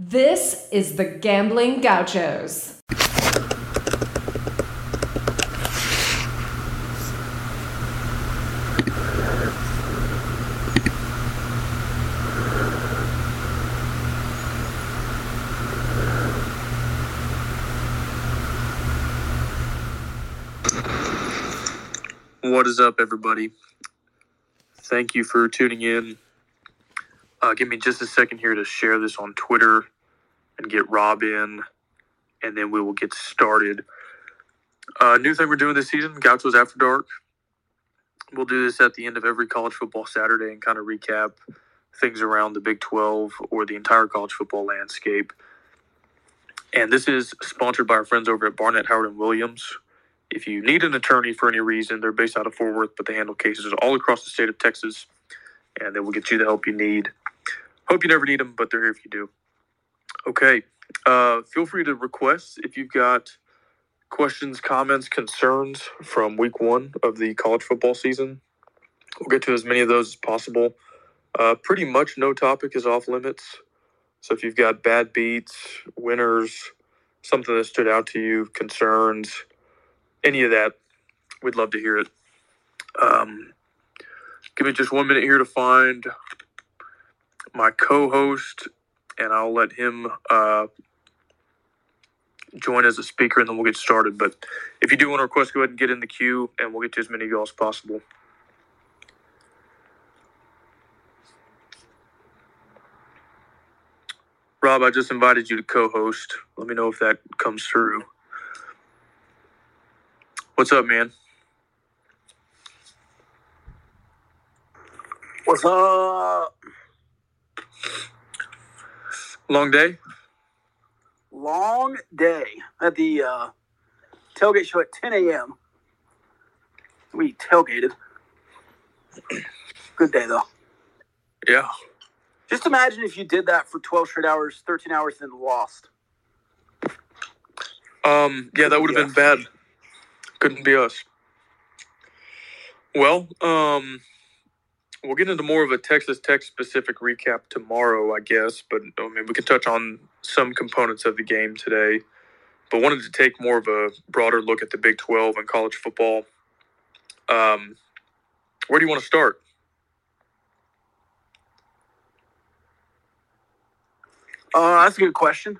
This is the Gambling Gauchos. What is up, everybody? Thank you for tuning in. Uh, give me just a second here to share this on Twitter and get Rob in, and then we will get started. Uh, new thing we're doing this season Gauchos After Dark. We'll do this at the end of every college football Saturday and kind of recap things around the Big 12 or the entire college football landscape. And this is sponsored by our friends over at Barnett, Howard, and Williams. If you need an attorney for any reason, they're based out of Fort Worth, but they handle cases all across the state of Texas, and they will get you the help you need. Hope you never need them, but they're here if you do. Okay, uh, feel free to request if you've got questions, comments, concerns from week one of the college football season. We'll get to as many of those as possible. Uh, pretty much no topic is off limits. So if you've got bad beats, winners, something that stood out to you, concerns, any of that, we'd love to hear it. Um, give me just one minute here to find my co-host, and I'll let him uh, join as a speaker, and then we'll get started. But if you do want to request, go ahead and get in the queue, and we'll get to as many of y'all as possible. Rob, I just invited you to co-host. Let me know if that comes through. What's up, man? What's up? Long day? Long day at the uh, tailgate show at 10 a.m. We tailgated. Good day, though. Yeah. Just imagine if you did that for 12 straight hours, 13 hours, and then lost. Um, yeah, that would have been bad. Couldn't be us. Well, um, we'll get into more of a Texas Tech specific recap tomorrow, I guess. But I mean, we can touch on some components of the game today. But wanted to take more of a broader look at the Big 12 and college football. Um, where do you want to start? Uh, that's a good question.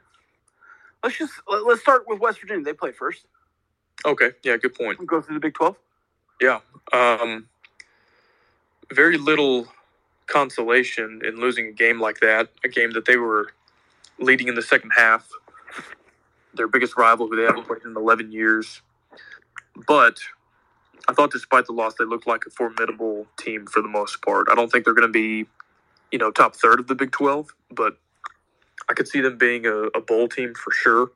Let's just let- let's start with West Virginia. They play first. Okay, yeah, good point. We go through the Big 12. Yeah. Um, very little consolation in losing a game like that, a game that they were leading in the second half. Their biggest rival, who they haven't played in 11 years. But I thought, despite the loss, they looked like a formidable team for the most part. I don't think they're going to be, you know, top third of the Big 12, but I could see them being a, a bowl team for sure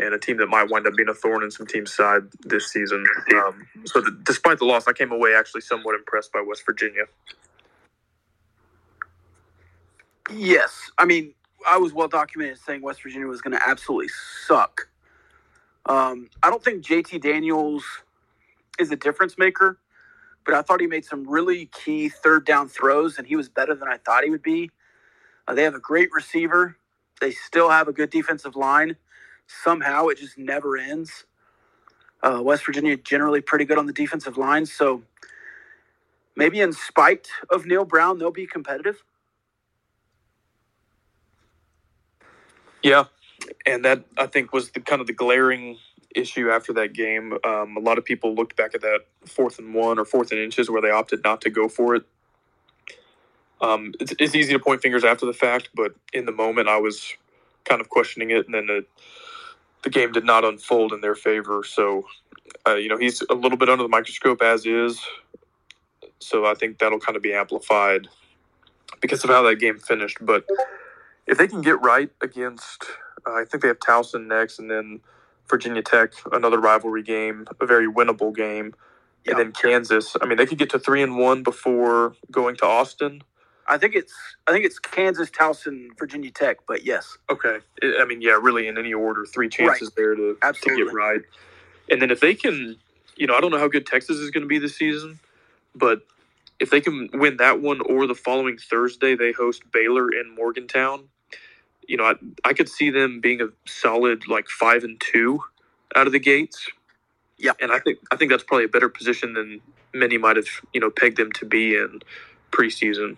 and a team that might wind up being a thorn in some teams' side this season. Um, so, the, despite the loss, I came away actually somewhat impressed by West Virginia. Yes, I mean I was well documented saying West Virginia was going to absolutely suck. Um, I don't think JT Daniels is a difference maker, but I thought he made some really key third down throws, and he was better than I thought he would be. Uh, they have a great receiver. They still have a good defensive line. Somehow it just never ends. Uh, West Virginia generally pretty good on the defensive line, so maybe in spite of Neal Brown, they'll be competitive. Yeah, and that I think was the kind of the glaring issue after that game. Um, a lot of people looked back at that fourth and one or fourth and inches where they opted not to go for it. Um, it's, it's easy to point fingers after the fact, but in the moment, I was kind of questioning it, and then the, the game did not unfold in their favor. So, uh, you know, he's a little bit under the microscope as is. So I think that'll kind of be amplified because of how that game finished. But if they can get right against, uh, I think they have Towson next, and then Virginia Tech, another rivalry game, a very winnable game, and then Kansas. I mean, they could get to three and one before going to Austin. I think it's I think it's Kansas, Towson, Virginia Tech, but yes, Okay, I mean, yeah, really in any order, three chances there to, to get right. And then if they can, you know, I don't know how good Texas is going to be this season, but if they can win that one or the following Thursday, they host Baylor in Morgantown. you know, I, I could see them being a solid like five and two out of the gates. Yeah. And I think I think that's probably a better position than many might have, you know, pegged them to be in preseason.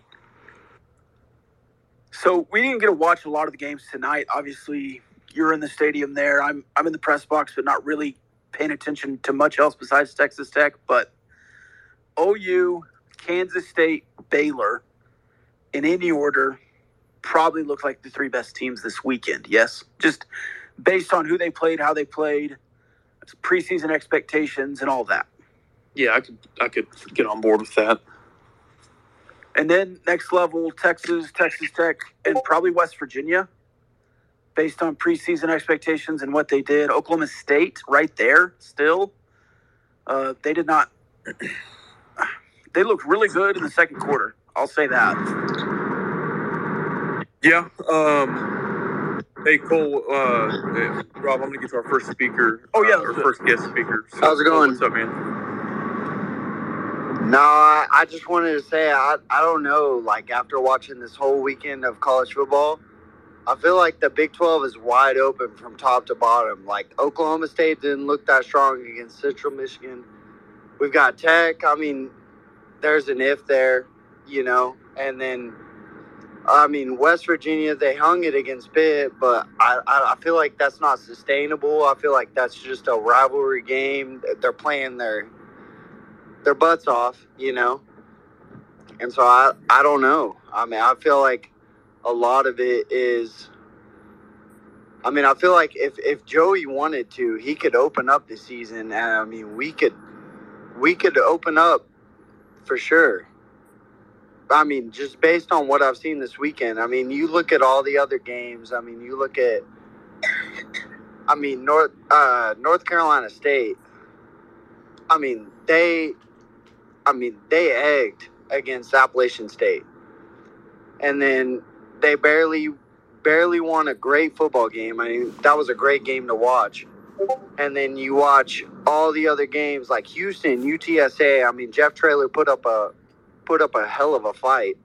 So we didn't get to watch a lot of the games tonight. Obviously, you're in the stadium there. I'm I'm in the press box, but not really paying attention to much else besides Texas Tech. But OU, Kansas State, Baylor, in any order, probably look like the three best teams this weekend. Yes, just based on who they played, how they played, preseason expectations, and all that. Yeah, I could I could get on board with that. And then next level, Texas, Texas Tech, and probably West Virginia, based on preseason expectations and what they did. Oklahoma State, right there, still. Uh, they did not. They looked really good in the second quarter. I'll say that. Yeah. Um, hey, Cole, uh, Rob, I'm going to get to our first speaker. Oh, yeah, uh, our let's do it. first guest speaker. So, How's it going? What's up, man? No, I, I just wanted to say I, I don't know. Like after watching this whole weekend of college football, I feel like the Big Twelve is wide open from top to bottom. Like Oklahoma State didn't look that strong against Central Michigan. We've got Tech. I mean, there's an if there, you know, and then. I mean, West Virginia, they hung it against Pitt, but I, I feel like that's not sustainable. I feel like that's just a rivalry game. They're playing their their butts off, you know. And so I I don't know. I mean, I feel like a lot of it is I mean, I feel like if if Joey wanted to, he could open up the season and I mean, we could we could open up for sure. I mean, just based on what I've seen this weekend. I mean, you look at all the other games. I mean, you look at I mean, North uh North Carolina State. I mean, they I mean, they egged against Appalachian State. And then they barely barely won a great football game. I mean, that was a great game to watch. And then you watch all the other games like Houston, UTSA. I mean, Jeff Traylor put up a put up a hell of a fight.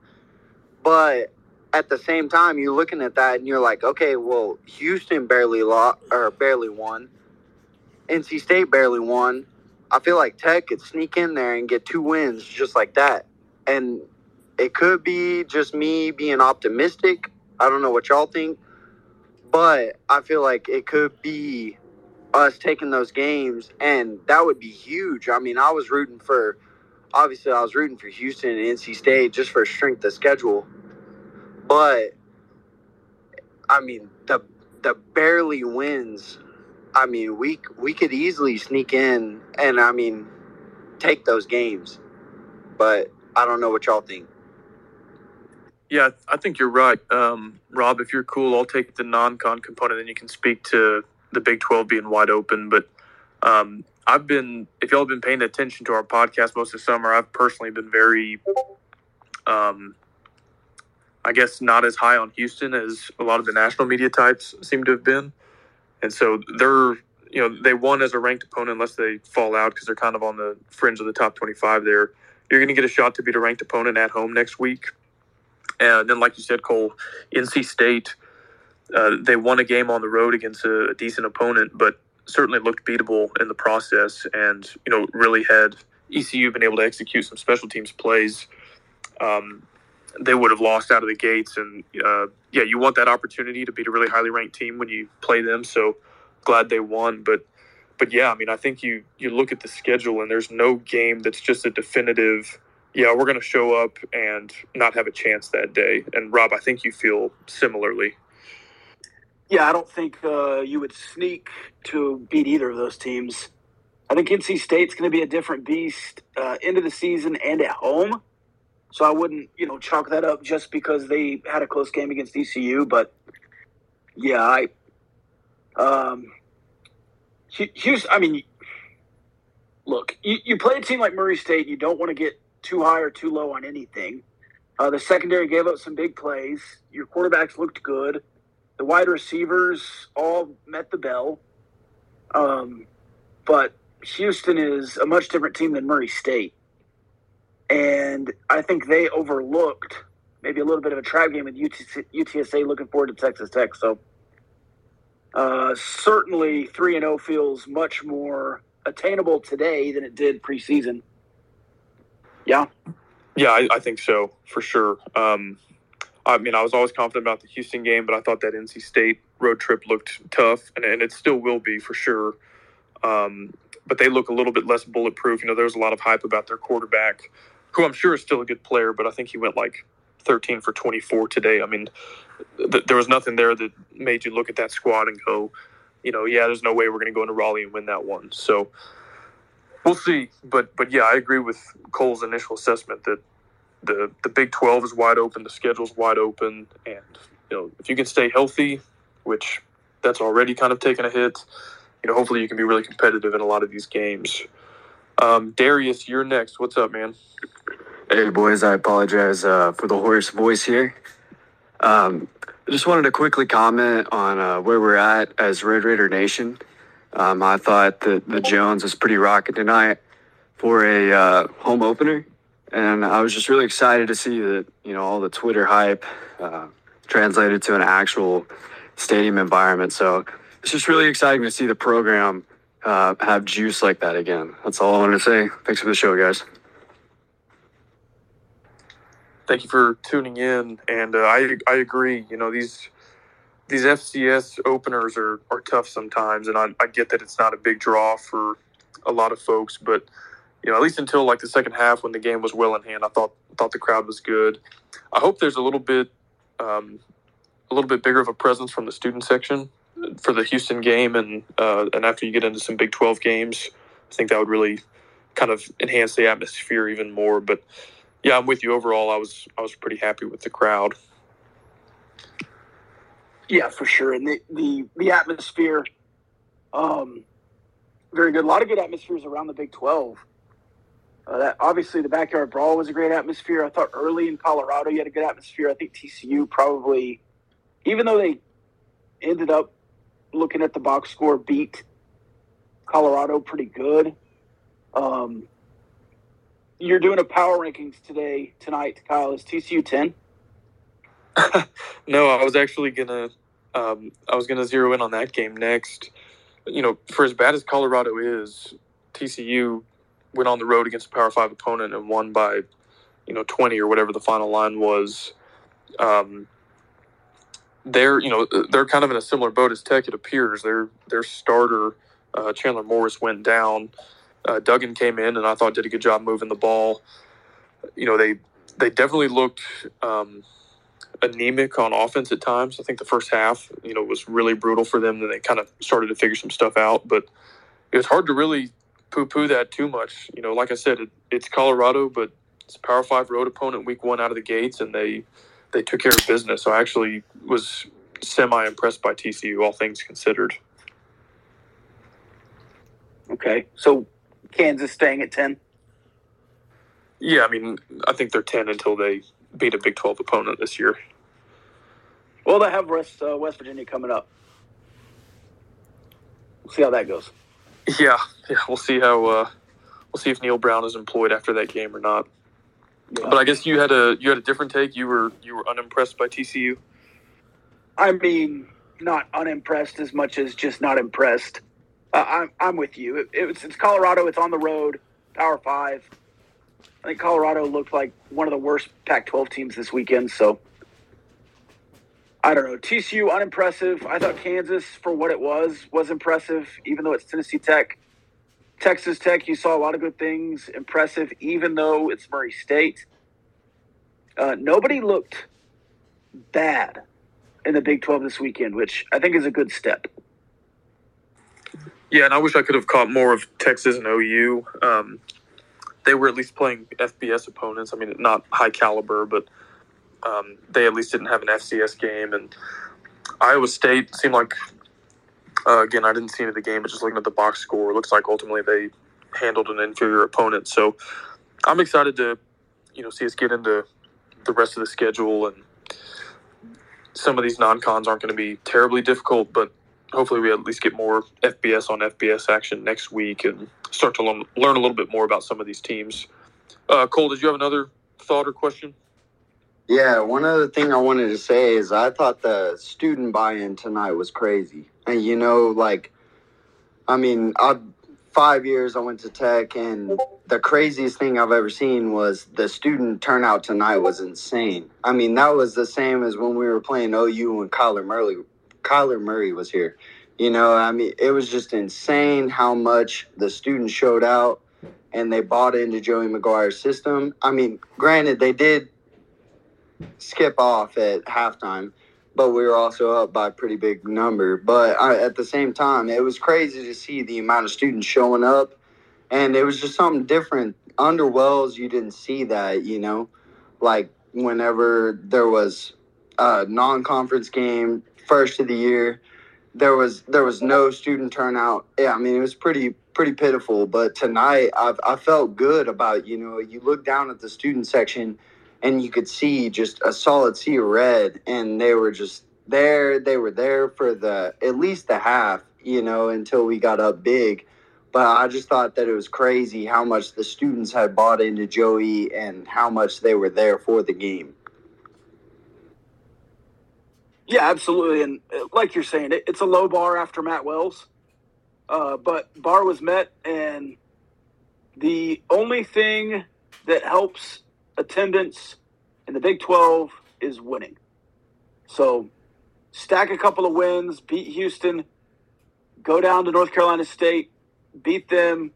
But at the same time, you're looking at that and you're like, okay, well, Houston barely lost or barely won. NC State barely won. I feel like Tech could sneak in there and get two wins just like that. And it could be just me being optimistic. I don't know what y'all think, but I feel like it could be us taking those games, and that would be huge. I mean, I was rooting for, obviously, I was rooting for Houston and NC State just for strength of schedule, but I mean, the the barely wins. I mean, we we could easily sneak in, and I mean, take those games, but I don't know what y'all think. Yeah, I think you're right. Um, Rob, if you're cool, I'll take the non con component and you can speak to the Big 12 being wide open. But um, I've been, if y'all have been paying attention to our podcast most of the summer, I've personally been very, um, I guess, not as high on Houston as a lot of the national media types seem to have been. And so they're, you know, they won as a ranked opponent unless they fall out because they're kind of on the fringe of the top 25 there. You're going to get a shot to beat a ranked opponent at home next week. And then, like you said, Cole, NC State, uh, they won a game on the road against a, a decent opponent, but certainly looked beatable in the process and, you know, really had ECU been able to execute some special teams plays. Um, they would have lost out of the gates. And, uh, yeah, you want that opportunity to beat a really highly ranked team when you play them. So glad they won. But, but yeah, I mean, I think you, you look at the schedule and there's no game that's just a definitive yeah, we're going to show up and not have a chance that day. And Rob, I think you feel similarly. Yeah, I don't think uh, you would sneak to beat either of those teams. I think NC State's going to be a different beast uh, into the season and at home. So I wouldn't, you know, chalk that up just because they had a close game against ECU. But yeah, I, um, Houston. I mean, look, you, you play a team like Murray State, you don't want to get too high or too low on anything. Uh, the secondary gave up some big plays. Your quarterbacks looked good. The wide receivers all met the bell. Um, but Houston is a much different team than Murray State. And I think they overlooked maybe a little bit of a trap game with UTSA. Looking forward to Texas Tech. So uh, certainly three and zero oh feels much more attainable today than it did preseason. Yeah. Yeah, I, I think so for sure. Um, I mean, I was always confident about the Houston game, but I thought that NC State road trip looked tough, and, and it still will be for sure. Um, but they look a little bit less bulletproof. You know, there's a lot of hype about their quarterback, who I'm sure is still a good player, but I think he went like 13 for 24 today. I mean, th- there was nothing there that made you look at that squad and go, you know, yeah, there's no way we're going to go into Raleigh and win that one. So we'll see. But but yeah, I agree with Cole's initial assessment that the the Big 12 is wide open, the schedule's wide open, and you know if you can stay healthy, which that's already kind of taken a hit, you know, hopefully you can be really competitive in a lot of these games. Um, Darius, you're next. What's up, man? Hey, boys. I apologize uh, for the hoarse voice here. Um, I just wanted to quickly comment on uh, where we're at as Red Raider Nation. Um, I thought that the Jones was pretty rocking tonight for a uh, home opener, and I was just really excited to see that you know all the Twitter hype uh, translated to an actual stadium environment. So it's just really exciting to see the program uh, have juice like that again. That's all I wanted to say. Thanks for the show, guys. Thank you for tuning in, and uh, I I agree. You know these these FCS openers are, are tough sometimes, and I, I get that it's not a big draw for a lot of folks, but you know at least until like the second half when the game was well in hand, I thought thought the crowd was good. I hope there's a little bit um, a little bit bigger of a presence from the student section for the Houston game, and uh, and after you get into some Big Twelve games, I think that would really kind of enhance the atmosphere even more. But yeah, I'm with you. Overall, I was I was pretty happy with the crowd. Yeah, for sure, and the the, the atmosphere, um, very good. A lot of good atmospheres around the Big Twelve. Uh, that obviously the backyard brawl was a great atmosphere. I thought early in Colorado you had a good atmosphere. I think TCU probably, even though they ended up looking at the box score, beat Colorado pretty good. Um, you're doing a power rankings today, tonight, Kyle. Is TCU 10? no, I was actually gonna, um, I was gonna zero in on that game next. You know, for as bad as Colorado is, TCU went on the road against a Power Five opponent and won by, you know, 20 or whatever the final line was. Um, they're you know they're kind of in a similar boat as Tech. It appears their their starter uh, Chandler Morris went down. Uh, Duggan came in and I thought did a good job moving the ball. You know they they definitely looked um, anemic on offense at times. I think the first half you know was really brutal for them. Then they kind of started to figure some stuff out, but it was hard to really poo poo that too much. You know, like I said, it, it's Colorado, but it's a Power Five road opponent week one out of the gates, and they they took care of business. So I actually was semi impressed by TCU, all things considered. Okay, so Kansas staying at ten. Yeah, I mean, I think they're ten until they beat a Big Twelve opponent this year. Well, they have West uh, West Virginia coming up. We'll see how that goes. Yeah, yeah, we'll see how uh, we'll see if Neal Brown is employed after that game or not. Yeah. But I guess you had a you had a different take. You were you were unimpressed by TCU. I mean, not unimpressed as much as just not impressed. Uh, I'm I'm with you. It, it's it's Colorado. It's on the road. Power Five. I think Colorado looked like one of the worst Pac-12 teams this weekend. So I don't know. TCU unimpressive. I thought Kansas, for what it was, was impressive, even though it's Tennessee Tech. Texas Tech, you saw a lot of good things, impressive, even though it's Murray State. Uh, nobody looked bad in the Big 12 this weekend, which I think is a good step. Yeah, and I wish I could have caught more of Texas and OU. Um, they were at least playing FBS opponents. I mean, not high caliber, but um, they at least didn't have an FCS game. And Iowa State seemed like uh, again, I didn't see any of the game, but just looking at the box score, it looks like ultimately they handled an inferior opponent. So I'm excited to, you know, see us get into the rest of the schedule and some of these non-cons aren't going to be terribly difficult, but hopefully we at least get more FBS on FBS action next week and start to learn, learn a little bit more about some of these teams. Uh, Cole, did you have another thought or question? Yeah, one other thing I wanted to say is I thought the student buy-in tonight was crazy. And you know, like, I mean, I five years I went to Tech, and the craziest thing I've ever seen was the student turnout tonight was insane. I mean, that was the same as when we were playing OU and Kyler Murray, Kyler Murray was here. You know, I mean, it was just insane how much the students showed out and they bought into Joey McGuire's system. I mean, granted, they did skip off at halftime, but we were also up by a pretty big number. But I, at the same time, it was crazy to see the amount of students showing up, and it was just something different. Under Wells, you didn't see that, you know, like whenever there was a non-conference game first of the year there was there was no student turnout. Yeah, I mean it was pretty pretty pitiful. But tonight I I felt good about you know you look down at the student section and you could see just a solid sea of red, and they were just there. They were there for the at least the half, you know, until we got up big. But I just thought that it was crazy how much the students had bought into Joey and how much they were there for the game. Yeah, absolutely. And uh, like you're saying, it, it's a low bar after Matt Wells, uh, but bar was met, and the only thing that helps attendance in the Big 12 is winning. So stack a couple of wins, beat Houston, go down to North Carolina State, beat them.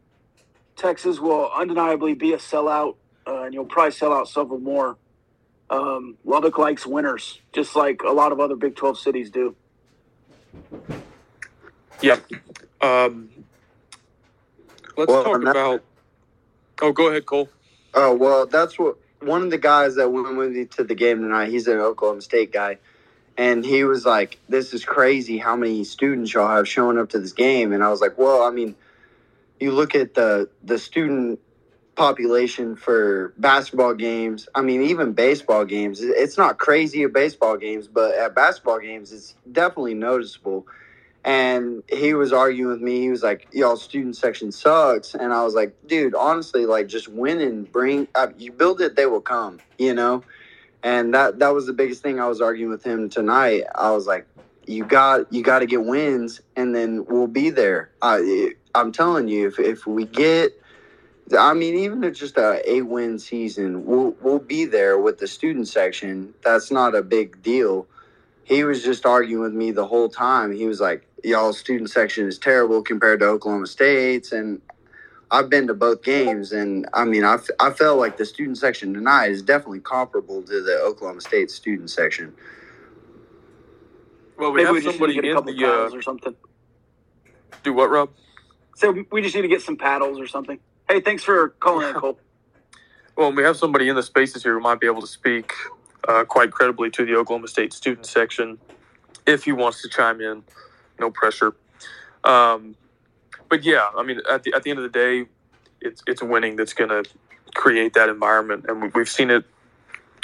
Texas will undeniably be a sellout, uh, and you'll probably sell out several more um, Lubbock likes winners, just like a lot of other Big 12 cities do. Yep. Um, let's Well, talk that- about. Oh, go ahead, Cole. Oh well, that's what one of the guys that went with me to the game tonight. He's an Oklahoma State guy, and he was like, "This is crazy how many students y'all have showing up to this game." And I was like, "Well, I mean, you look at the the student population for basketball games. I mean, even baseball games. It's not crazy at baseball games, but at basketball games, it's definitely noticeable." And he was arguing with me. He was like, "Y'all student section sucks," and I was like, "Dude, honestly, like just win and bring. Uh, you build it, they will come." You know, and that that was the biggest thing I was arguing with him tonight. I was like, "You got you got to get wins, and then we'll be there." I I'm telling you, if if we get I mean, even if it's just a eight win season, we'll we'll be there with the student section. That's not a big deal. He was just arguing with me the whole time. He was like, "Y'all student section is terrible compared to Oklahoma State's," and I've been to both games, and I mean, I, f- I felt like the student section tonight is definitely comparable to the Oklahoma State student section. Well, we Maybe have we just need somebody to get a in couple the. Uh, paddles or something. do what, Rob? So we just need to get some paddles or something. Hey, thanks for calling in, Cole. Well, we have somebody in the spaces here who might be able to speak uh, quite credibly to the Oklahoma State student section if he wants to chime in. No pressure. Um, but yeah, I mean, at the at the end of the day, it's it's winning that's going to create that environment, and we- we've seen it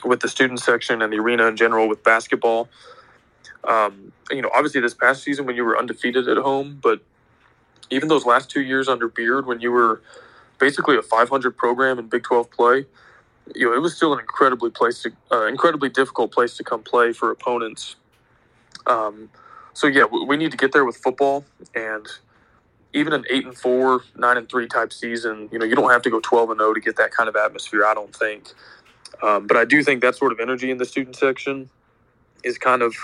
with the student section and the arena in general with basketball. Um, you know, obviously this past season when you were undefeated at home, but even those last two years under Beard when you were basically a 500 program in Big 12 play, you know, it was still an incredibly place to, uh, incredibly difficult place to come play for opponents. Um, so yeah, we, need to get there with football, and even an eight and four, nine and three type season, you know, you don't have to go 12 and 0 to get that kind of atmosphere. I don't think, um, but I do think that sort of energy in the student section is kind of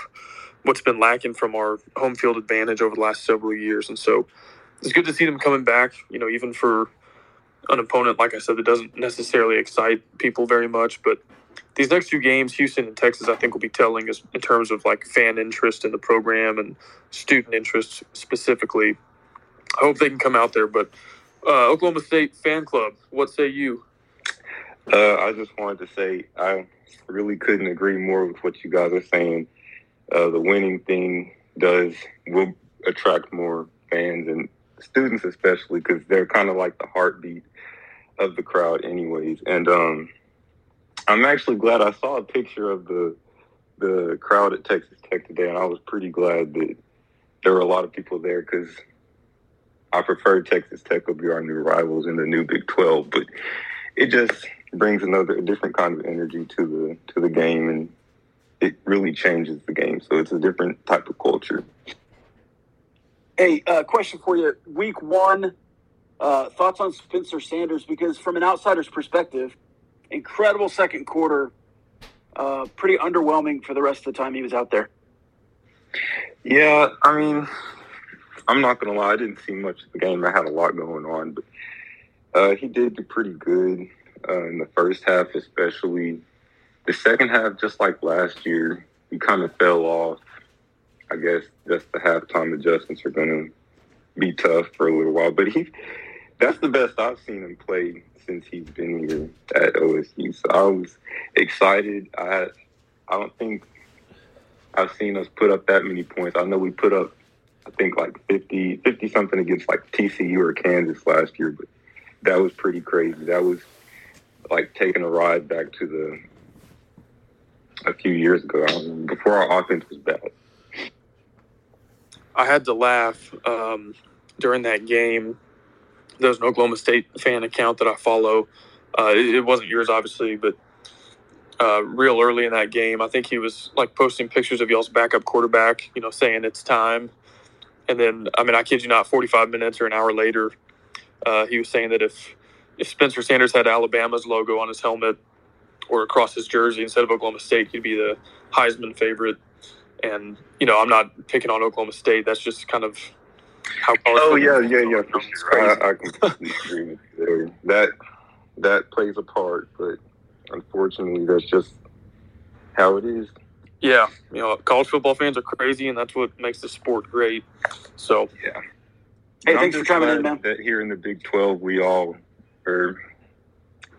what's been lacking from our home field advantage over the last several years, and so it's good to see them coming back. You know, even for an opponent, like I said, that doesn't necessarily excite people very much. But these next two games, Houston and Texas, I think will be telling us in terms of like fan interest in the program and student interest specifically. I hope they can come out there. But uh, Oklahoma State fan club, what say you? Uh, I just wanted to say I really couldn't agree more with what you guys are saying. Uh, the winning thing does will attract more fans and students, especially because they're kind of like the heartbeat of the crowd, anyways. And um, I'm actually glad I saw a picture of the the crowd at Texas Tech today, and I was pretty glad that there were a lot of people there because I prefer Texas Tech will be our new rivals in the new Big 12, but it just brings another a different kind of energy to the to the game, and it really changes the game. So it's a different type of culture. Hey, uh, question for you. Week one, uh, thoughts on Spencer Sanders? Because from an outsider's perspective, incredible second quarter, uh, pretty underwhelming for the rest of the time he was out there. Yeah, I mean, I'm not gonna lie, I didn't see much of the game. I had a lot going on, but uh, he did do pretty good uh, in the first half, especially. The second half, just like last year, he kind of fell off. I guess just the halftime adjustments are gonna be tough for a little while, but he. That's the best I've seen him play since he's been here at OSU. So I was excited. I I don't think I've seen us put up that many points. I know we put up, I think like 50, 50 something against like TCU or Kansas last year, but that was pretty crazy. That was like taking a ride back to the a few years ago before our offense was bad. I had to laugh um, during that game. There's an Oklahoma State fan account that I follow. Uh, it, it wasn't yours, obviously, but uh, real early in that game. I think he was like posting pictures of y'all's backup quarterback, you know, saying it's time. And then, I mean, I kid you not, 45 minutes or an hour later, uh, he was saying that if if Spencer Sanders had Alabama's logo on his helmet or across his jersey instead of Oklahoma State, he'd be the Heisman favorite. And you know, I'm not picking on Oklahoma State. That's just kind of how. Oh yeah, yeah, yeah. For sure. I, I completely agree with you there. That that plays a part, but unfortunately, that's just how it is. Yeah, you know, college football fans are crazy, and that's what makes the sport great. So, yeah. Hey, thanks for coming in, man. That here in the Big Twelve, we all are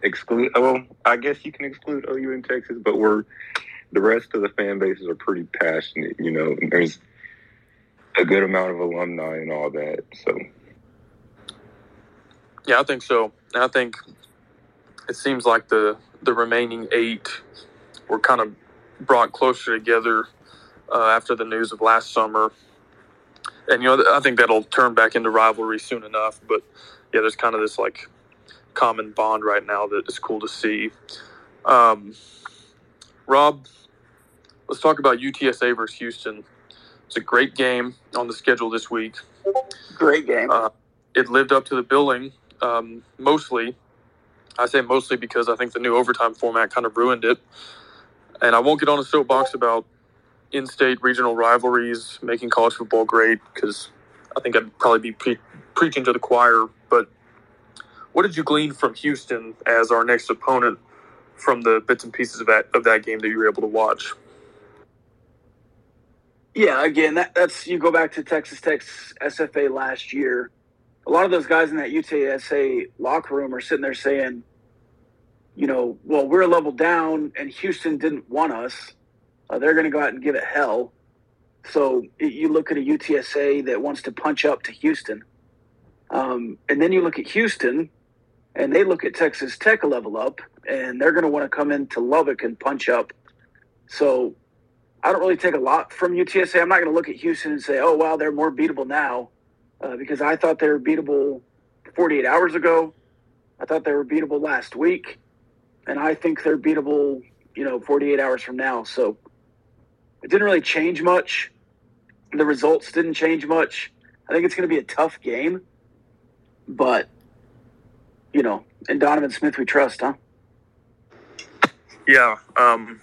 exclude. Well, I guess you can exclude OU in Texas, but we're the rest of the fan bases are pretty passionate. You know, and there's a good amount of alumni and all that. So, yeah, I think so. I think it seems like the the remaining eight were kind of brought closer together uh, after the news of last summer. And, you know, I think that'll turn back into rivalry soon enough. But, yeah, there's kind of this, like, common bond right now that is cool to see. Um, Rob, let's talk about UTSA versus Houston. It's a great game on the schedule this week. Great game. Uh, it lived up to the billing um, mostly. I say mostly because I think the new overtime format kind of ruined it. And I won't get on a soapbox about in state regional rivalries making college football great because I think I'd probably be pre- preaching to the choir. But what did you glean from Houston as our next opponent from the bits and pieces of that, of that game that you were able to watch? Yeah, again, that, that's you go back to Texas Tech's SFA last year a lot of those guys in that UTSA locker room are sitting there saying, you know, well, we're a level down and Houston didn't want us. Uh, they're going to go out and give it hell. So you look at a UTSA that wants to punch up to Houston. Um, and then you look at Houston and they look at Texas Tech a level up and they're going to want to come into Lubbock and punch up. So I don't really take a lot from UTSA. I'm not going to look at Houston and say, oh, wow, they're more beatable now uh, because I thought they were beatable 48 hours ago. I thought they were beatable last week, and I think they're beatable, you know, 48 hours from now. So it didn't really change much. The results didn't change much. I think it's going to be a tough game, but you know, in Donovan Smith we trust, huh? Yeah, um,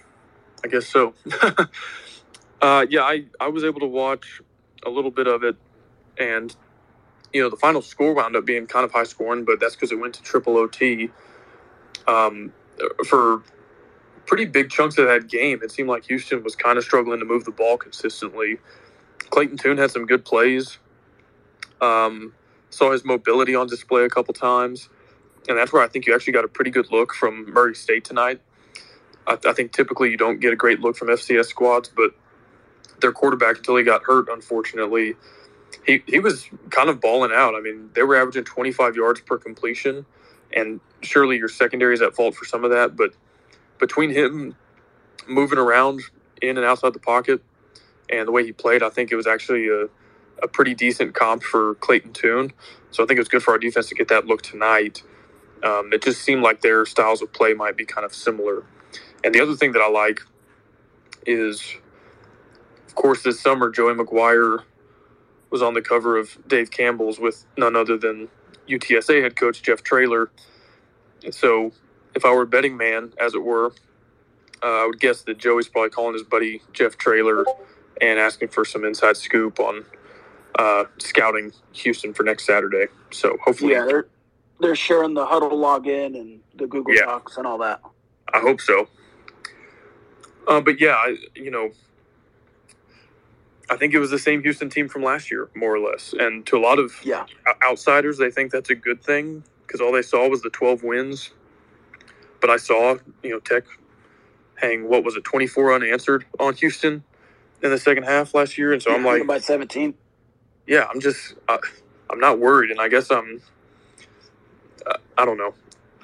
I guess so. uh, yeah, I, I was able to watch a little bit of it, and you know, the final score wound up being kind of high scoring, but that's because it went to triple OT. Um, for pretty big chunks of that game, it seemed like Houston was kind of struggling to move the ball consistently. Clayton Tune had some good plays. Um, saw his mobility on display a couple times, and that's where I think you actually got a pretty good look from Murray State tonight. I, I think typically you don't get a great look from FCS squads, but their quarterback until he got hurt, unfortunately, he, he was kind of balling out. I mean, they were averaging 25 yards per completion, and surely your secondary is at fault for some of that. But between him moving around in and outside the pocket and the way he played, I think it was actually a, a pretty decent comp for Clayton Tune. So I think it was good for our defense to get that look tonight. Um, it just seemed like their styles of play might be kind of similar. And the other thing that I like is, of course, this summer Joey McGuire was on the cover of Dave Campbell's with none other than UTSA head coach Jeff Traylor. And so, if I were a betting man, as it were, uh, I would guess that Joey's probably calling his buddy Jeff Traylor and asking for some inside scoop on uh, scouting Houston for next Saturday. So hopefully, Yeah, they're they're sharing the Hudl login and the Google Yeah. Docs and all that. I hope so. Uh, but yeah, I, you know, I think it was the same Houston team from last year, more or less. And to a lot of Yeah. outsiders, they think that's a good thing because all they saw was the 12 wins. But I saw, you know, Tech hang, what was it, 24 unanswered on Houston in the second half last year. And so I'm Yeah, like, by 17. yeah, I'm just, I, I'm not worried. And I guess I'm, uh, I don't know.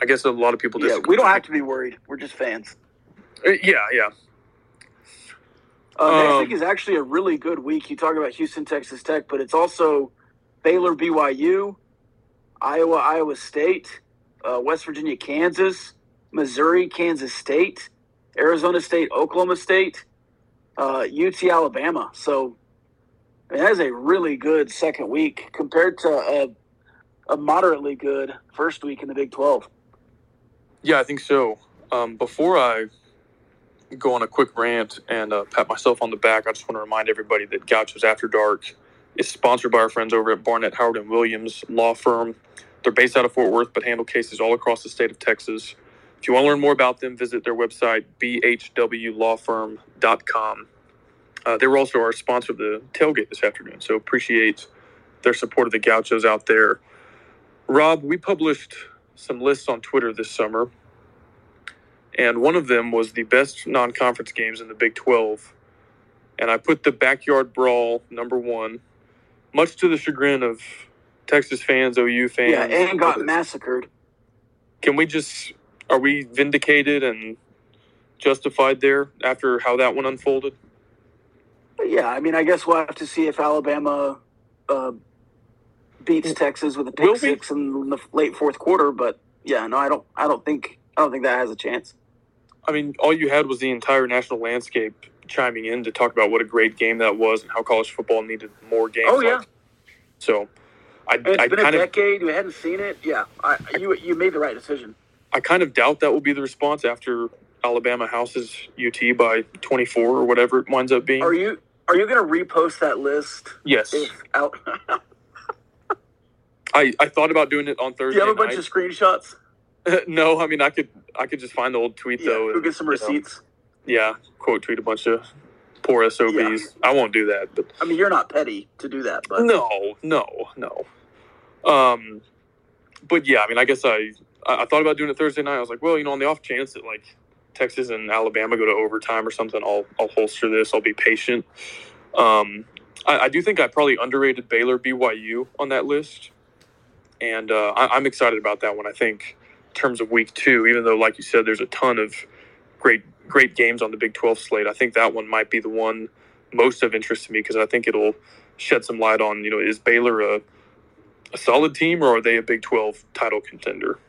I guess a lot of people Yeah, we don't have to be worried. We're just fans. Uh, Yeah, yeah. Uh, next Um, week is actually a really good week. You talk about Houston, Texas Tech, but it's also Baylor, BYU, Iowa, Iowa State, uh, West Virginia, Kansas, Missouri, Kansas State, Arizona State, Oklahoma State, uh, UT, Alabama. So it has a really good second week compared to a, a moderately good first week in the Big 12. Yeah, I think so. Um, before I go on a quick rant and uh, pat myself on the back, I just want to remind everybody that Gauchos After Dark is sponsored by our friends over at Barnett Howard and Williams Law Firm. They're based out of Fort Worth, but handle cases all across the state of Texas. If you want to learn more about them, visit their website, bhwlawfirm.com. Uh, they were also our sponsor of the tailgate this afternoon, so appreciate their support of the Gauchos out there. Rob, we published some lists on Twitter this summer, and one of them was the best non-conference games in the Big 12. And I put the backyard brawl number one, much to the chagrin of Texas fans, OU fans. Yeah, and got others. massacred. Can we just are we vindicated and justified there after how that one unfolded? Yeah, I mean, I guess we'll have to see if Alabama uh, beats Texas with a pick six in the late fourth quarter. But yeah, no, I don't. I don't think. I don't think that has a chance. I mean, all you had was the entire national landscape chiming in to talk about what a great game that was and how college football needed more games. Oh, yeah. like- so, I, And it's I been a kind of decade. We hadn't seen it. Yeah, I, you you made the right decision. I kind of doubt that will be the response after Alabama houses UT by 24 or whatever it winds up being. Are you are you going to repost that list? yes, If out, I, I thought about doing it on do Thursday. you have a bunch night. of screenshots? no, I mean I could I could just find the old tweet Yeah, though. go get some you know, receipts. yeah, quote tweet a bunch of poor SOBs. Yeah. I won't do that, but I mean, you're not petty to do that, but no, no, no. Um, but yeah, I mean, I guess I I thought about doing it Thursday night. I was like, well, you know, on the off chance that like Texas and Alabama go to overtime or something, I'll I'll holster this. I'll be patient. Um, I, I do think I probably underrated Baylor BYU on that list, and uh, I, I'm excited about that one. I think in terms of week two, even though like you said, there's a ton of great great games on the Big 12 slate. I think that one might be the one most of interest to me because I think it'll shed some light on you know is Baylor a a solid team or are they a Big 12 title contender?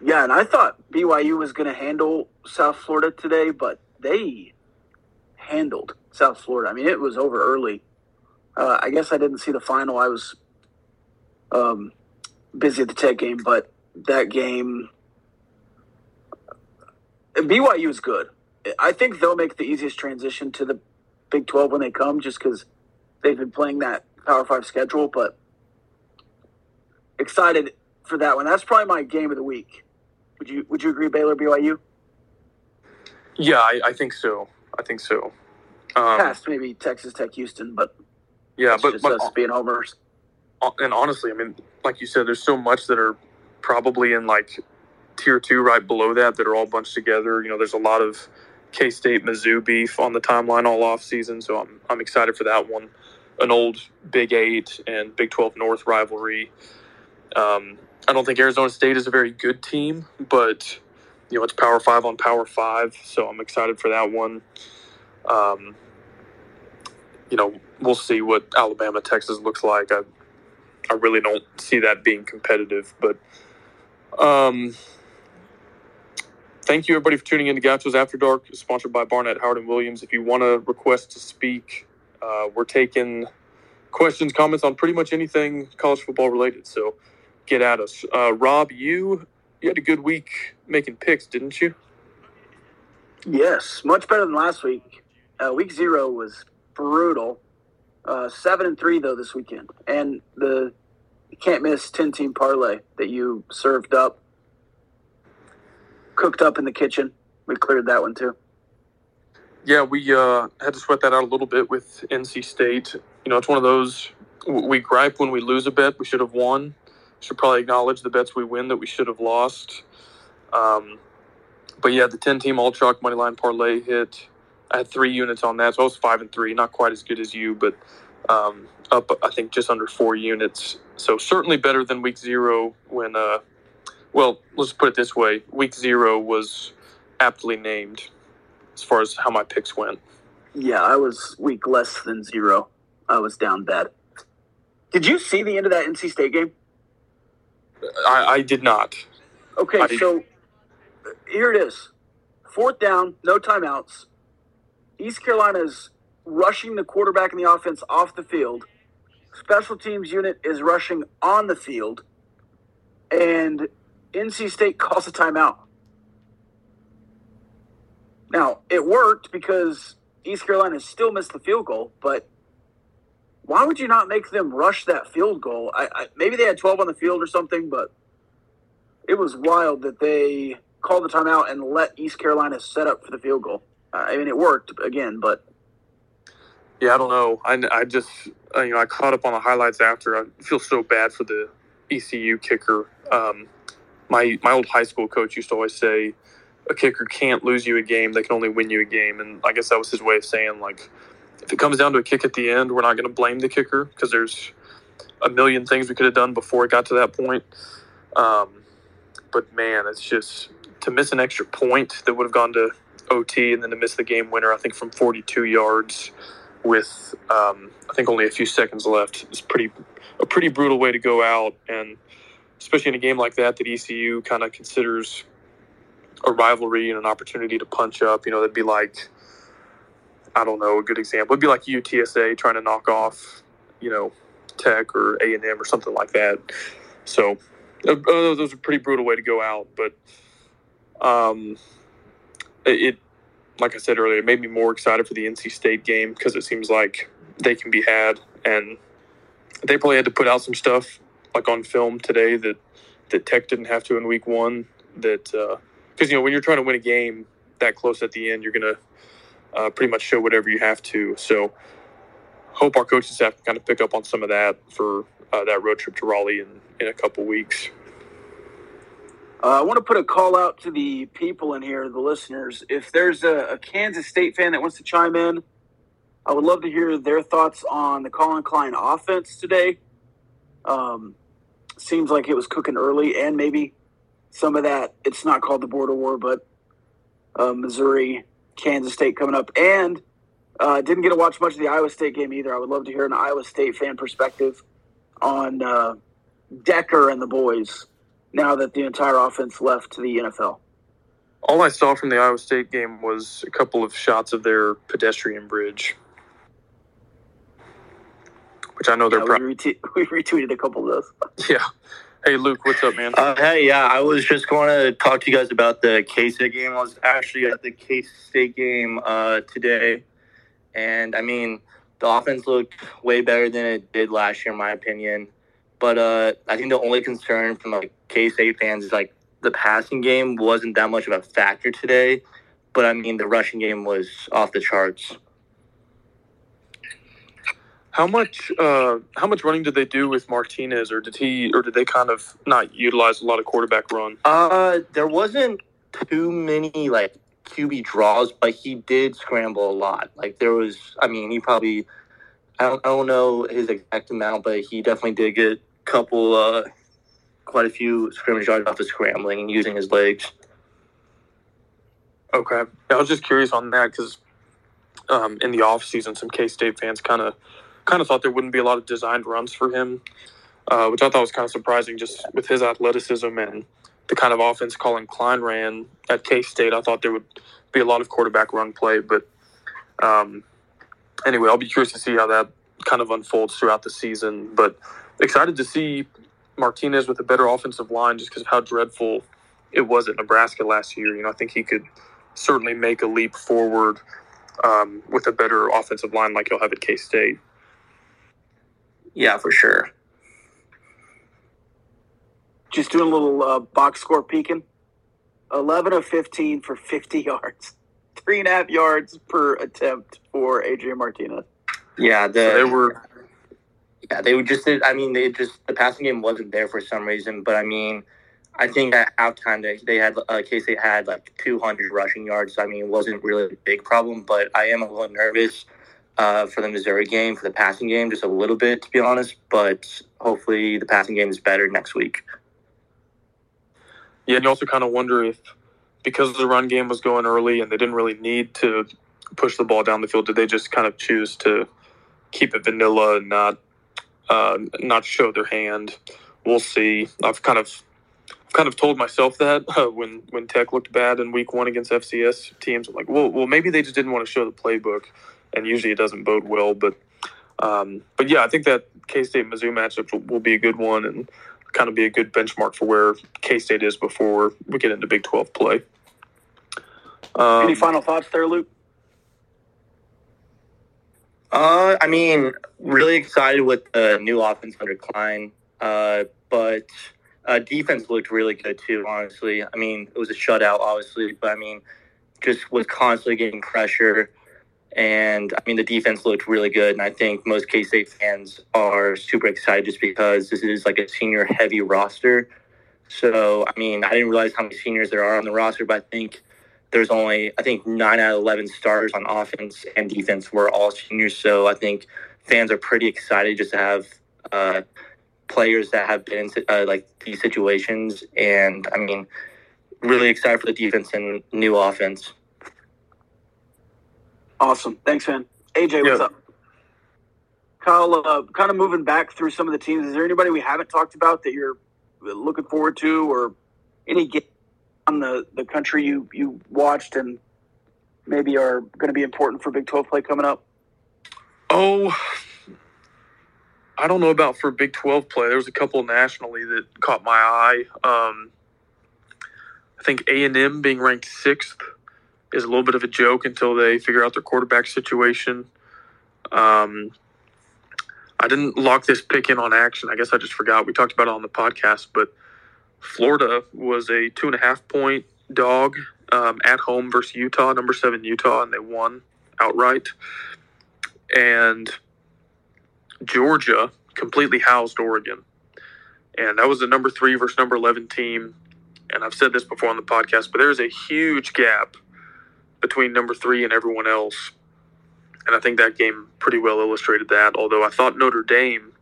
yeah. And I thought BYU was going to handle South Florida today, but they handled South Florida. I mean, it was over early. Uh, I guess I didn't see the final. I was um, busy at the Tech game, but that game, BYU is good. I think they'll make the easiest transition to the Big 12 when they come, just because they've been playing that Power Five schedule. But excited for that one. That's probably my game of the week. Would you Would you agree, Baylor BYU? Yeah, I, I think so. I think so. Um, Past maybe Texas Tech Houston, but yeah, but, just but us being homers. and honestly, I mean, like you said, there's so much that are probably in like tier two, right below that, that are all bunched together. You know, there's a lot of K State Mizzou beef on the timeline all off season, so I'm I'm excited for that one. An old Big Eight and Big Twelve North rivalry. Um, I don't think Arizona State is a very good team, but you know it's Power Five on Power Five, so I'm excited for that one. Um, you know, we'll see what Alabama Texas looks like. I I really don't see that being competitive, but Um, thank you, everybody, for tuning in to Gauchos After Dark, sponsored by Barnett, Howard, and Williams. If you want to request to speak, uh, we're taking questions, comments on pretty much anything college football related. So get at us. Uh, Rob, you you had a good week making picks, didn't you? Yes, much better than last week. Uh, week zero was brutal. Uh, seven and three though this weekend, and the can't miss ten team parlay that you served up, cooked up in the kitchen. We cleared that one too. Yeah, we uh, had to sweat that out a little bit with NC State. You know, it's one of those we gripe when we lose a bet we should have won. Should probably acknowledge the bets we win that we should have lost. Um, but yeah, the ten team all chalk money line parlay hit. I had three units on that, so I was five and three. Not quite as good as you, but um, up I think just under four units. So certainly better than week zero when. Uh, well, let's put it this way: week zero was aptly named as far as how my picks went. Yeah, I was week less than zero. I was down bad. Did you see the end of that NC State game? I, I did not. Okay, I- so here it is. Fourth down, no timeouts. East Carolina's rushing the quarterback and the offense off the field. Special teams unit is rushing on the field. And NC State calls a timeout. Now, it worked because East Carolina still missed the field goal, but why would you not make them rush that field goal? I, I, maybe they had 12 on the field or something, but it was wild that they called the timeout and let East Carolina set up for the field goal. I mean, it worked again, but Yeah, I don't know. I, I just uh, you know I caught up on the highlights after. I feel so bad for the ECU kicker. Um, my my old high school coach used to always say, "A kicker can't lose you a game; they can only win you a game." And I guess that was his way of saying like, if it comes down to a kick at the end, we're not going to blame the kicker because there's a million things we could have done before it got to that point. Um, but man, it's just to miss an extra point that would have gone to OT and then to miss the game winner. I think from 42 yards with um, I think only a few seconds left. It's pretty a pretty brutal way to go out, and especially in a game like that that ECU kind of considers a rivalry and an opportunity to punch up. You know, that'd be like I don't know a good example. It'd be like UTSA trying to knock off you know Tech or A and M or something like that. So uh, uh, those are pretty brutal way to go out, but um, it, it like I said earlier, it made me more excited for the NC State game because it seems like they can be had, and they probably had to put out some stuff like on film today that that Tech didn't have to in Week One. That because you know when you're trying to win a game that close at the end, you're gonna uh, pretty much show whatever you have to. So hope our coaching staff can kind of pick up on some of that for uh, that road trip to Raleigh in in a couple weeks. Uh, I want to put a call out to the people in here, the listeners. If there's a, a Kansas State fan that wants to chime in, I would love to hear their thoughts on the Collin Klein offense today. Um, seems like it was cooking early, and maybe some of that. It's not called the border war, but uh, Missouri, Kansas State coming up, and uh, didn't get to watch much of the Iowa State game either. I would love to hear an Iowa State fan perspective on uh, Decker and the boys now that the entire offense left to the NFL. All I saw from the Iowa State game was a couple of shots of their pedestrian bridge, which I know they're Yeah, proud. we, rete- we retweeted a couple of those. Yeah. Hey, Luke, what's up, man? Uh, hey, yeah, I was just going to talk to you guys about the K State game. I was actually at the K State game uh, today, and I mean, the offense looked way better than it did last year, in my opinion. But uh, I think the only concern from like K State fans is like the passing game wasn't that much of a factor today. But I mean, the rushing game was off the charts. How much uh, how much running did they do with Martinez, or did he, or did they kind of not utilize a lot of quarterback run? Uh, there wasn't too many like QB draws, but he did scramble a lot. Like there was, I mean, he probably, I don't, I don't know his exact amount, but he definitely did get a couple, uh, quite a few scrimmage yards off of scrambling and using his legs. Okay, I was just curious on that because um, in the off season, some K State fans kind of kind of thought there wouldn't be a lot of designed runs for him, uh, which I thought was kind of surprising, just with his athleticism and the kind of offense Collin Klein ran at K State, I thought there would be a lot of quarterback run play. But um, anyway, I'll be curious to see how that kind of unfolds throughout the season. But excited to see Martinez with a better offensive line just because of how dreadful it was at Nebraska last year. You know, I think he could certainly make a leap forward um, with a better offensive line like he'll have at K State. Yeah, for sure. Just doing a little uh, box score peeking. 11 of 15 for 50 yards. Three and a half yards per attempt for Adrian Martinez. Yeah, the, So they were Yeah, they would just. I mean, they just the passing game wasn't there for some reason. But I mean, I think at halftime they they had uh, K State had like 200 rushing yards. I mean, it wasn't really a big problem. But I am a little nervous uh, for the Missouri game for the passing game, just a little bit to be honest. But hopefully the passing game is better next week. Yeah, and you also kind of wonder if because the run game was going early and they didn't really need to push the ball down the field, did they just kind of choose to keep it vanilla and not uh, not show their hand? We'll see. I've kind of I've kind of told myself that uh, when when Tech looked bad in Week One against FCS teams. I'm like, well, well, maybe they just didn't want to show the playbook, and usually it doesn't bode well. But um, but yeah, I think that K State Mizzou matchup will, will be a good one and kind of be a good benchmark for where K State is before we get into Big Twelve play. Um, Any final thoughts there, Luke? Uh, I mean, really excited with the new offense under Klein. Uh, but uh, defense looked really good too. Honestly, I mean, it was a shutout, obviously, but I mean, just was constantly getting pressure, and I mean, the defense looked really good. And I think most K State fans are super excited just because this is like a senior heavy roster. So, I mean, I didn't realize how many seniors there are on the roster, but I think there's only I think nine out of eleven starters on offense and defense were all seniors. So I think fans are pretty excited just to have uh, players that have been in uh, like these situations, and I mean, really excited for the defense and new offense. Awesome. Thanks, man. AJ, what's Yeah. up? Kyle, uh, kind of moving back through some of the teams. Is there anybody we haven't talked about that you're looking forward to, or any game on the, the country you, you watched and maybe are going to be important for Big 12 play coming up? Oh, I don't know about for Big 12 play. There was a couple nationally that caught my eye. Um, I think A&M being ranked sixth is a little bit of a joke until they figure out their quarterback situation. Um, I didn't lock this pick in on action. I guess I just forgot. We talked about it on the podcast, but Florida was a two and a half point dog um, at home versus Utah, number seven Utah, and they won outright. And Georgia completely housed Oregon. And that was the number three versus number 11 team. And I've said this before on the podcast, but there's a huge gap between number three and everyone else. And I think that game pretty well illustrated that. Although I thought Notre Dame,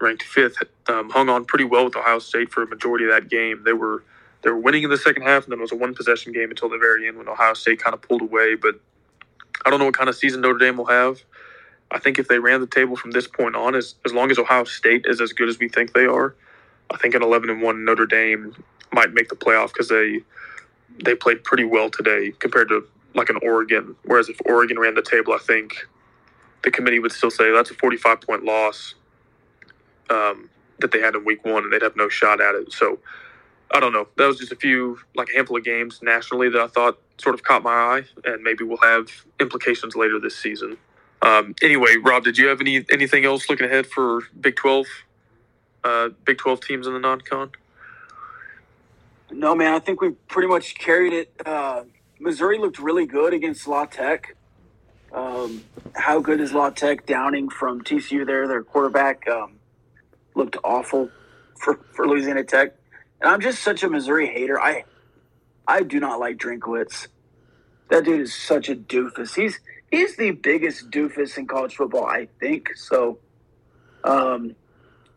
ranked fifth, um, hung on pretty well with Ohio State for a majority of that game. They were they were winning in the second half, and then it was a one possession game until the very end when Ohio State kind of pulled away. But I don't know what kind of season Notre Dame will have. I think if they ran the table from this point on, as as long as Ohio State is as good as we think they are, I think an eleven and one Notre Dame might make the playoff because they they played pretty well today compared to like an Oregon. Whereas if Oregon ran the table, I think the committee would still say that's a forty five point loss um, that they had in week one, and they'd have no shot at it. So I don't know. That was just a few like a handful of games nationally that I thought sort of caught my eye, and maybe will have implications later this season. Um, anyway, Rob, did you have any anything else looking ahead for Big Twelve? Uh, Big Twelve teams in the non-con. No, man, I think we pretty much carried it. Uh, Missouri looked really good against La Tech. Um, how good is La Tech? Downing from TCU there, their quarterback um, looked awful for, for Louisiana Tech. And I'm just such a Missouri hater. I I do not like Drinkwitz. That dude is such a doofus. He's he's the biggest doofus in college football, I think. So, um,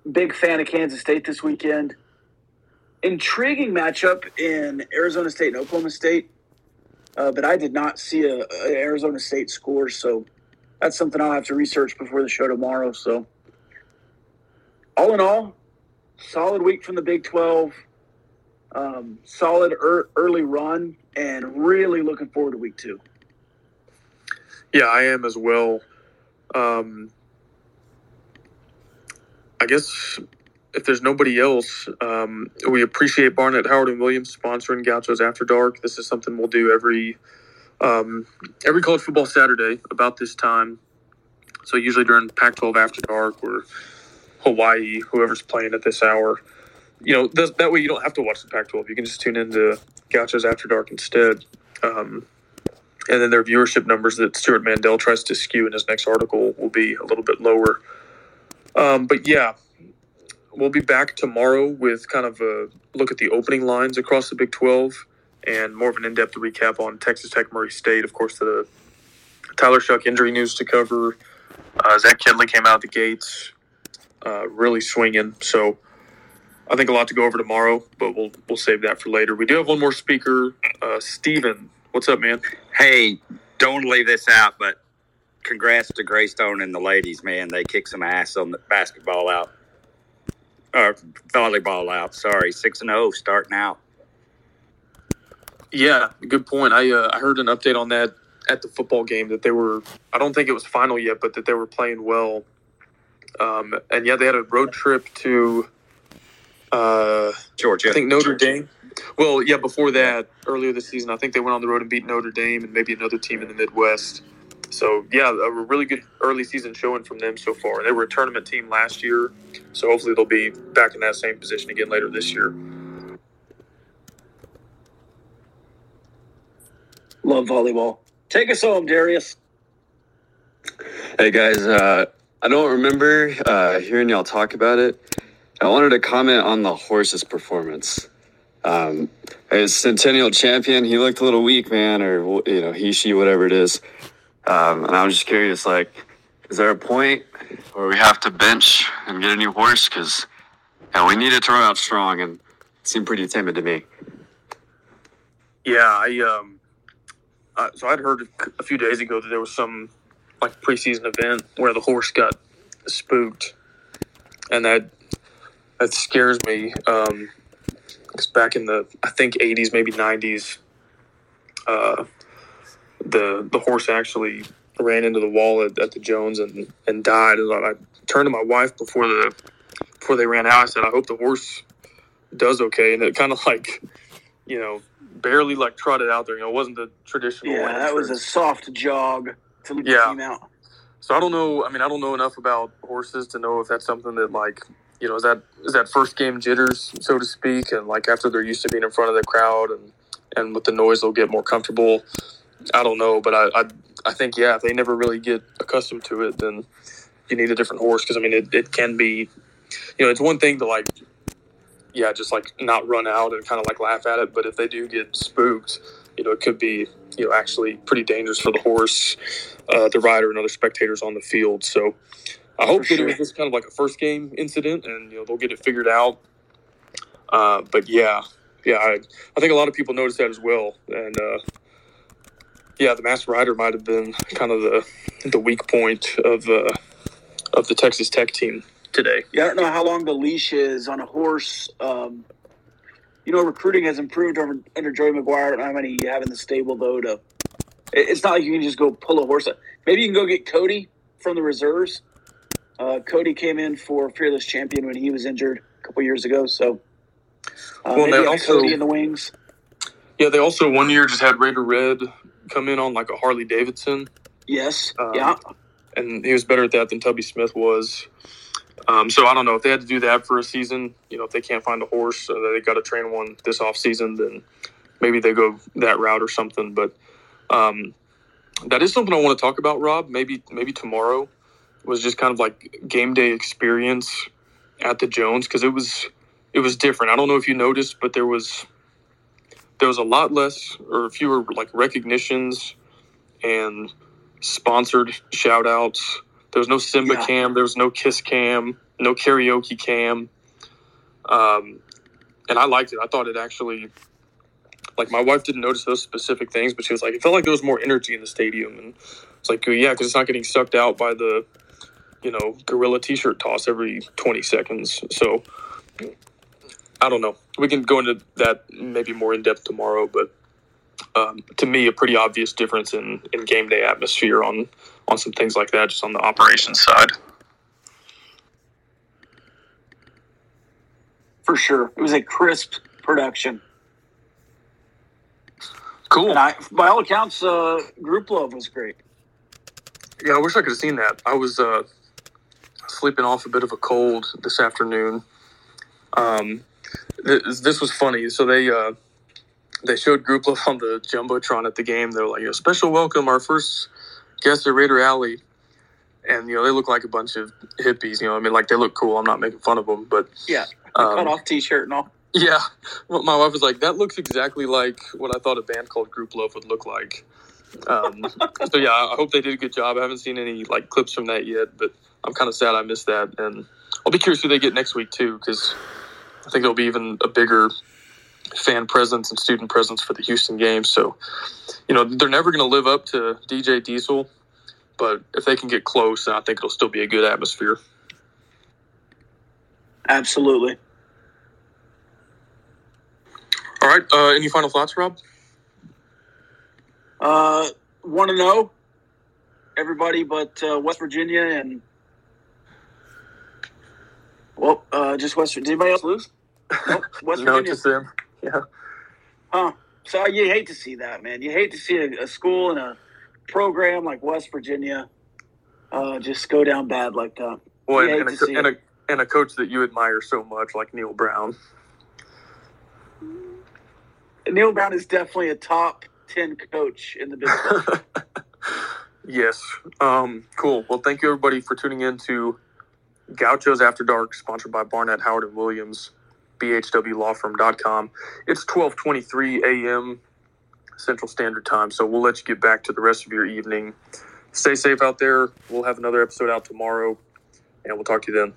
big fan of Kansas State this weekend intriguing matchup in Arizona State and Oklahoma State, uh, but I did not see a, a Arizona State score, so that's something I'll have to research before the show tomorrow. So, all in all, solid week from the Big Twelve. Um, solid er- early run, and really looking forward to week two. Yeah, I am as well. Um, I guess if there's nobody else, um, we appreciate Barnett Howard and Williams sponsoring Gauchos After Dark. This is something we'll do every um, every college football Saturday about this time. So usually during Pac-12 After Dark or Hawaii, whoever's playing at this hour. You know, th- that way you don't have to watch the Pac-12. You can just tune into Gauchos After Dark instead. Um, and then their viewership numbers that Stewart Mandel tries to skew in his next article will be a little bit lower. Um, but yeah, we'll be back tomorrow with kind of a look at the opening lines across the Big 12 and more of an in-depth recap on Texas Tech Murray State. Of course, the Tyler Shough injury news to cover. Uh, Zach Kittley came out the gates, uh, really swinging. So I think a lot to go over tomorrow, but we'll we'll save that for later. We do have one more speaker, uh, Steven. What's up, man? Hey, don't leave this out, but congrats to Greystone and the ladies, man. They kicked some ass on the basketball out. Or volleyball out, sorry. 6 and 0 starting out. Yeah, good point. I uh, I heard an update on that at the football game that they were. I don't think it was final yet, but that they were playing well. Um, and yeah, they had a road trip to. Uh, Georgia. I think Notre Dame. Well, yeah, before that, earlier this season, I think they went on the road and beat Notre Dame and maybe another team in the Midwest. So yeah, a really good early season showing from them so far. They were a tournament team last year, so hopefully they'll be back in that same position again later this year. Love volleyball. Take us home, Darius. Hey guys, uh, I don't remember uh, hearing y'all talk about it. I wanted to comment on the horse's performance. Um, as Centennial champion, he looked a little weak, man, or you know, he, she, whatever it is. Um, and I was just curious, like, is there a point where we have to bench and get a new horse? Because yeah, we needed to run out strong, and it seemed pretty timid to me. Yeah, I um, uh, so I'd heard a few days ago that there was some like preseason event where the horse got spooked, and that that scares me. Um, because back in the I think eighties, maybe nineties, uh, the the horse actually ran into the wall at, at the Jones and and died. And I turned to my wife before the before they ran out. I said, "I hope the horse does okay." And it kind of like, you know, barely like trotted out there. You know, it wasn't the traditional. Yeah, that was a soft jog Yeah. the team out. So I don't know. I mean, I don't know enough about horses to know if that's something that like you know is that is that first game jitters, so to speak, and like after they're used to being in front of the crowd and and with the noise they'll get more comfortable. I don't know, but I I, I think yeah, if they never really get accustomed to it, then you need a different horse because I mean it, it can be, you know, it's one thing to like yeah, just like not run out and kind of like laugh at it, but if they do get spooked, you know, it could be you know actually pretty dangerous for the horse, uh, the rider, and other spectators on the field. So I hope that it was just kind of like a first game incident, and you know they'll get it figured out. Uh, but yeah, yeah, I, I think a lot of people noticed that as well, and uh, yeah, the Masked Rider might have been kind of the the weak point of uh, of the Texas Tech team today. Yeah, I don't know how long the leash is on a horse. Um, you know, recruiting has improved over, under Joey McGuire. I don't know how many you have in the stable though. To it's not like you can just go pull a horse. Up. Maybe you can go get Cody from the reserves. Uh, Cody came in for Fearless Champion when he was injured a couple years ago. So uh, Well, maybe they also- Cody in the wings. Yeah, they also one year just had Raider Red come in on like a Harley Davidson. Yes. Um, yeah. and he was better at that than Tubby Smith was. Um, so I don't know if they had to do that for a season. You know, if they can't find a horse, uh, they got to train one this off season, then maybe they go that route or something. But um, that is something I want to talk about, Rob. Maybe maybe tomorrow was just kind of like game day experience at the Jones because it was it was different. I don't know if you noticed, but there was there was a lot less or fewer like recognitions and sponsored shout outs. There was no Simba Yeah. cam, there was no Kiss cam, no karaoke cam. Um, and I liked it. I thought it actually, like, my wife didn't notice those specific things, but she was like, it felt like there was more energy in the stadium. And it's like, yeah, because it's not getting sucked out by the, you know, gorilla t shirt toss every 20 seconds. So I don't know. We can go into that maybe more in depth tomorrow, but um, to me, a pretty obvious difference in, in game day atmosphere on on some things like that, just on the operations side. For sure. It was a crisp production. Cool. And I, by all accounts, uh, Grouplove was great. Yeah, I wish I could have seen that. I was uh, sleeping off a bit of a cold this afternoon. Um, this, this was funny. So they uh, they showed Grouplove on the jumbotron at the game. They're like, "A special welcome, our first guest at Raider Alley," and you know they look like a bunch of hippies. You know, I mean, like they look cool. I'm not making fun of them, but Yeah. um, Cut off t shirt and all. yeah, Well, my wife was like, "That looks exactly like what I thought a band called Grouplove would look like." Um, so yeah, I hope they did a good job. I haven't seen any like clips from that yet, but I'm kind of sad I missed that, and I'll be curious who they get next week too, because I think it'll be even a bigger fan presence and student presence for the Houston game. So, you know, they're never going to live up to DJ Diesel, but if they can get close, then I think it'll still be a good atmosphere. Absolutely. All right, uh, any final thoughts, Rob? Uh, want to know everybody but uh, West Virginia and well, uh, just West. Did anybody else lose? Nope. West no, Virginia. just them. Yeah. Huh. So you hate to see that, man. You hate to see a, a school and a program like West Virginia uh, just go down bad like that. Well, You and, and, a, and, a, and a coach that you admire so much, like Neal Brown. Neal Brown is definitely a top ten coach in the Big Twelve. yes. Um, cool. Well, thank you everybody for tuning in to Gauchos After Dark, sponsored by Barnett Howard and Williams, bhwlawfirm.com. It's 12:23 a.m. Central Standard Time, so we'll let you get back to the rest of your evening. Stay safe out there. We'll have another episode out tomorrow, and we'll talk to you then.